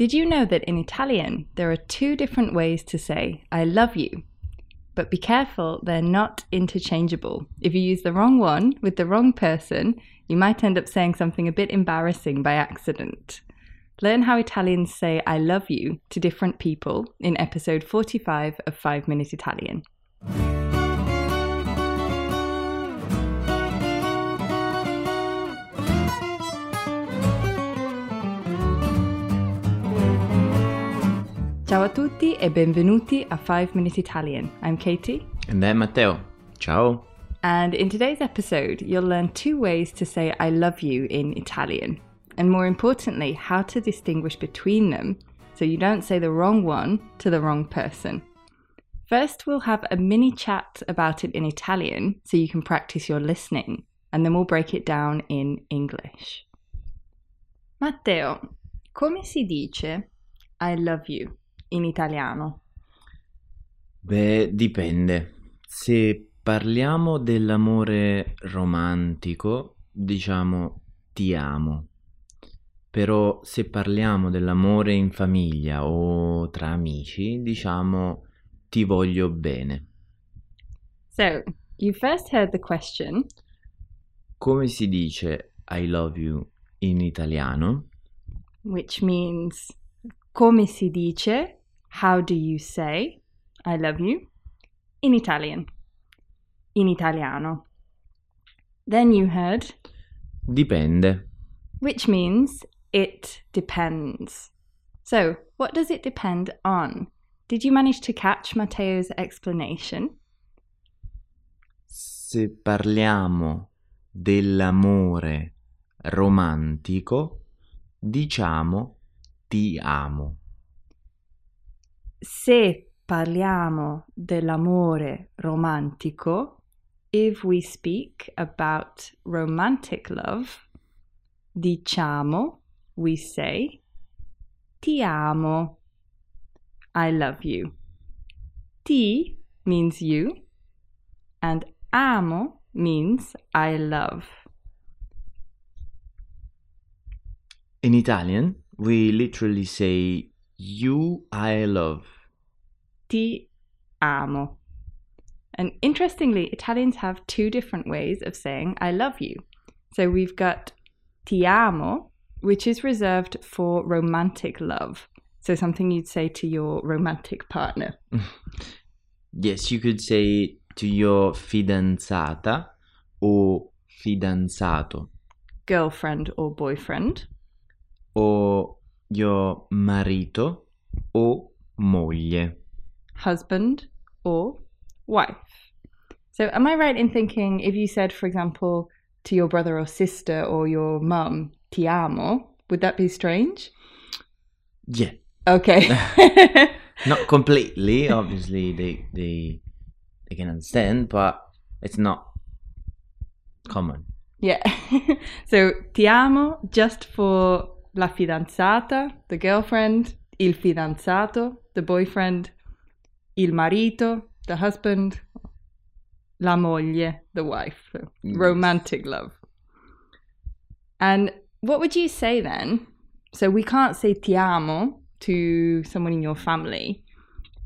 Did you know that in Italian there are two different ways to say I love you? But be careful, they're not interchangeable. If you use the wrong one with the wrong person, you might end up saying something a bit embarrassing by accident. Learn how Italians say I love you to different people in episode 45 of 5 Minute Italian. Ciao a tutti e benvenuti a 5 Minute Italian. I'm Katie, And then Matteo. Ciao. and in today's episode, you'll learn two ways to say I love you in Italian, and more importantly, how to distinguish between them so you don't say the wrong one to the wrong person. First, we'll have a mini chat about it in Italian so you can practice your listening, and then we'll break it down in English. Matteo, come si dice I love you in italiano? Beh, dipende. Se parliamo dell'amore romantico, diciamo ti amo. Però se parliamo dell'amore in famiglia o tra amici, diciamo ti voglio bene. So, you first heard the question, Come si dice I love you in italiano? which means come si dice, how do you say I love you in Italian, in italiano. Then you heard, Dipende. which means it depends. So, what does it depend on? Did you manage to catch Matteo's explanation? Se parliamo dell'amore romantico, diciamo ti amo. Se parliamo dell'amore romantico, if we speak about romantic love, diciamo, we say, ti amo, I love you. Ti means you, and amo means I love. In Italian, we literally say you I love. Ti amo. And interestingly, Italians have two different ways of saying I love you. So we've got ti amo, which is reserved for romantic love. So something you'd say to your romantic partner. Yes, you could say to your fidanzata or fidanzato Girlfriend or boyfriend. o your marito o moglie. husband or wife. So, am I right in thinking if you said, for example, to your brother or sister or your mum, ti amo, would that be strange? Yeah, Okay. not completely. Obviously, they they they can understand, but it's not common. yeah. so, ti amo just for la fidanzata, the girlfriend, il fidanzato, the boyfriend, il marito, the husband, la moglie, the wife. So, Yes. romantic love. And what would you say then? So we can't say ti amo to someone in your family.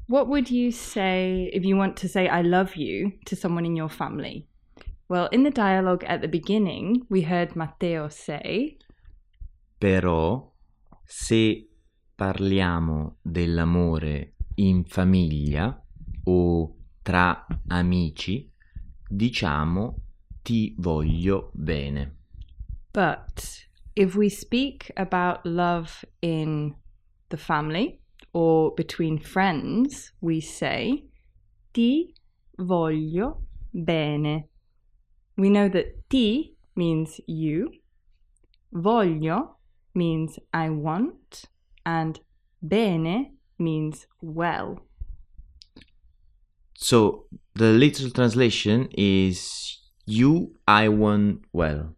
What would you say if you want to say I love you to someone in your family? Well, in the dialogue at the beginning, we heard Matteo say, Però se parliamo dell'amore in famiglia o tra amici, diciamo ti voglio bene. But if we speak about love in the family or between friends, we say ti voglio bene. We know that ti means you, voglio means I want, and bene means well. So the literal translation is you I want well.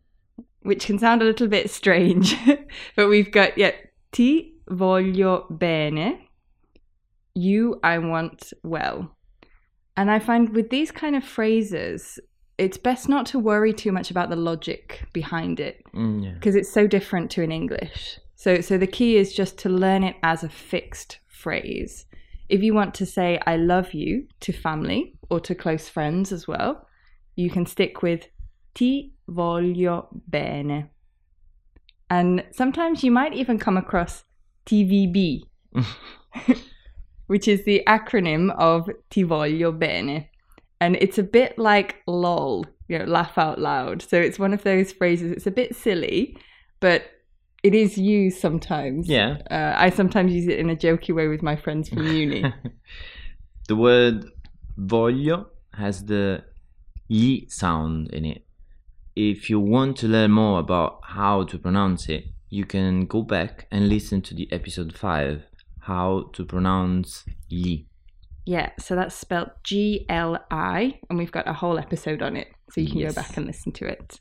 which can sound a little bit strange, but we've got, yeah, ti voglio bene, you I want well. And I find with these kind of phrases, it's best not to worry too much about the logic behind it Mm, yeah. because it's so different to in English. So, so the key is just to learn it as a fixed phrase. If you want to say I love you to family or to close friends as well, you can stick with ti voglio bene. And sometimes you might even come across TVB, which is the acronym of Ti voglio bene. And it's a bit like lol, you know, laugh out loud. So it's one of those phrases, it's a bit silly, but it is used sometimes. Yeah. Uh, I sometimes use it in a jokey way with my friends from uni. the word voglio has the gli sound in it. If you want to learn more about how to pronounce it, you can go back and listen to the episode 5 how to pronounce y. yeah, so that's spelled G L I, and we've got a whole episode on it, so you can Yes. go back and listen to it.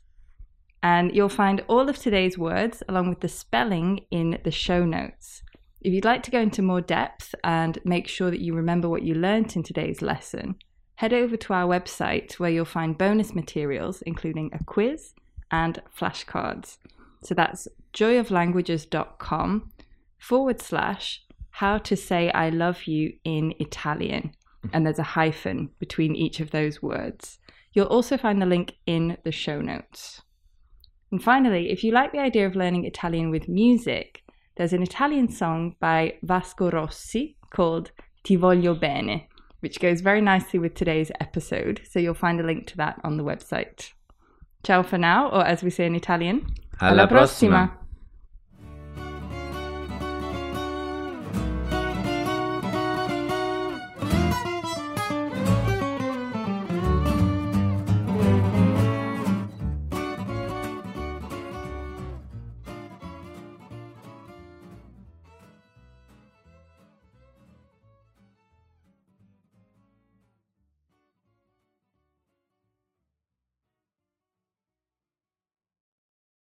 And you'll find all of today's words along with the spelling in the show notes. If you'd like to go into more depth and make sure that you remember what you learnt in today's lesson, head over to our website where you'll find bonus materials, including a quiz and flashcards. So that's joyoflanguages.com forward slash how to say I love you in Italian. And there's a hyphen between each of those words. You'll also find the link in the show notes. And finally, if you like the idea of learning Italian with music, there's an Italian song by Vasco Rossi called Ti voglio bene, which goes very nicely with today's episode. So you'll find a link to that on the website. Ciao for now, or as we say in Italian, Alla prossima.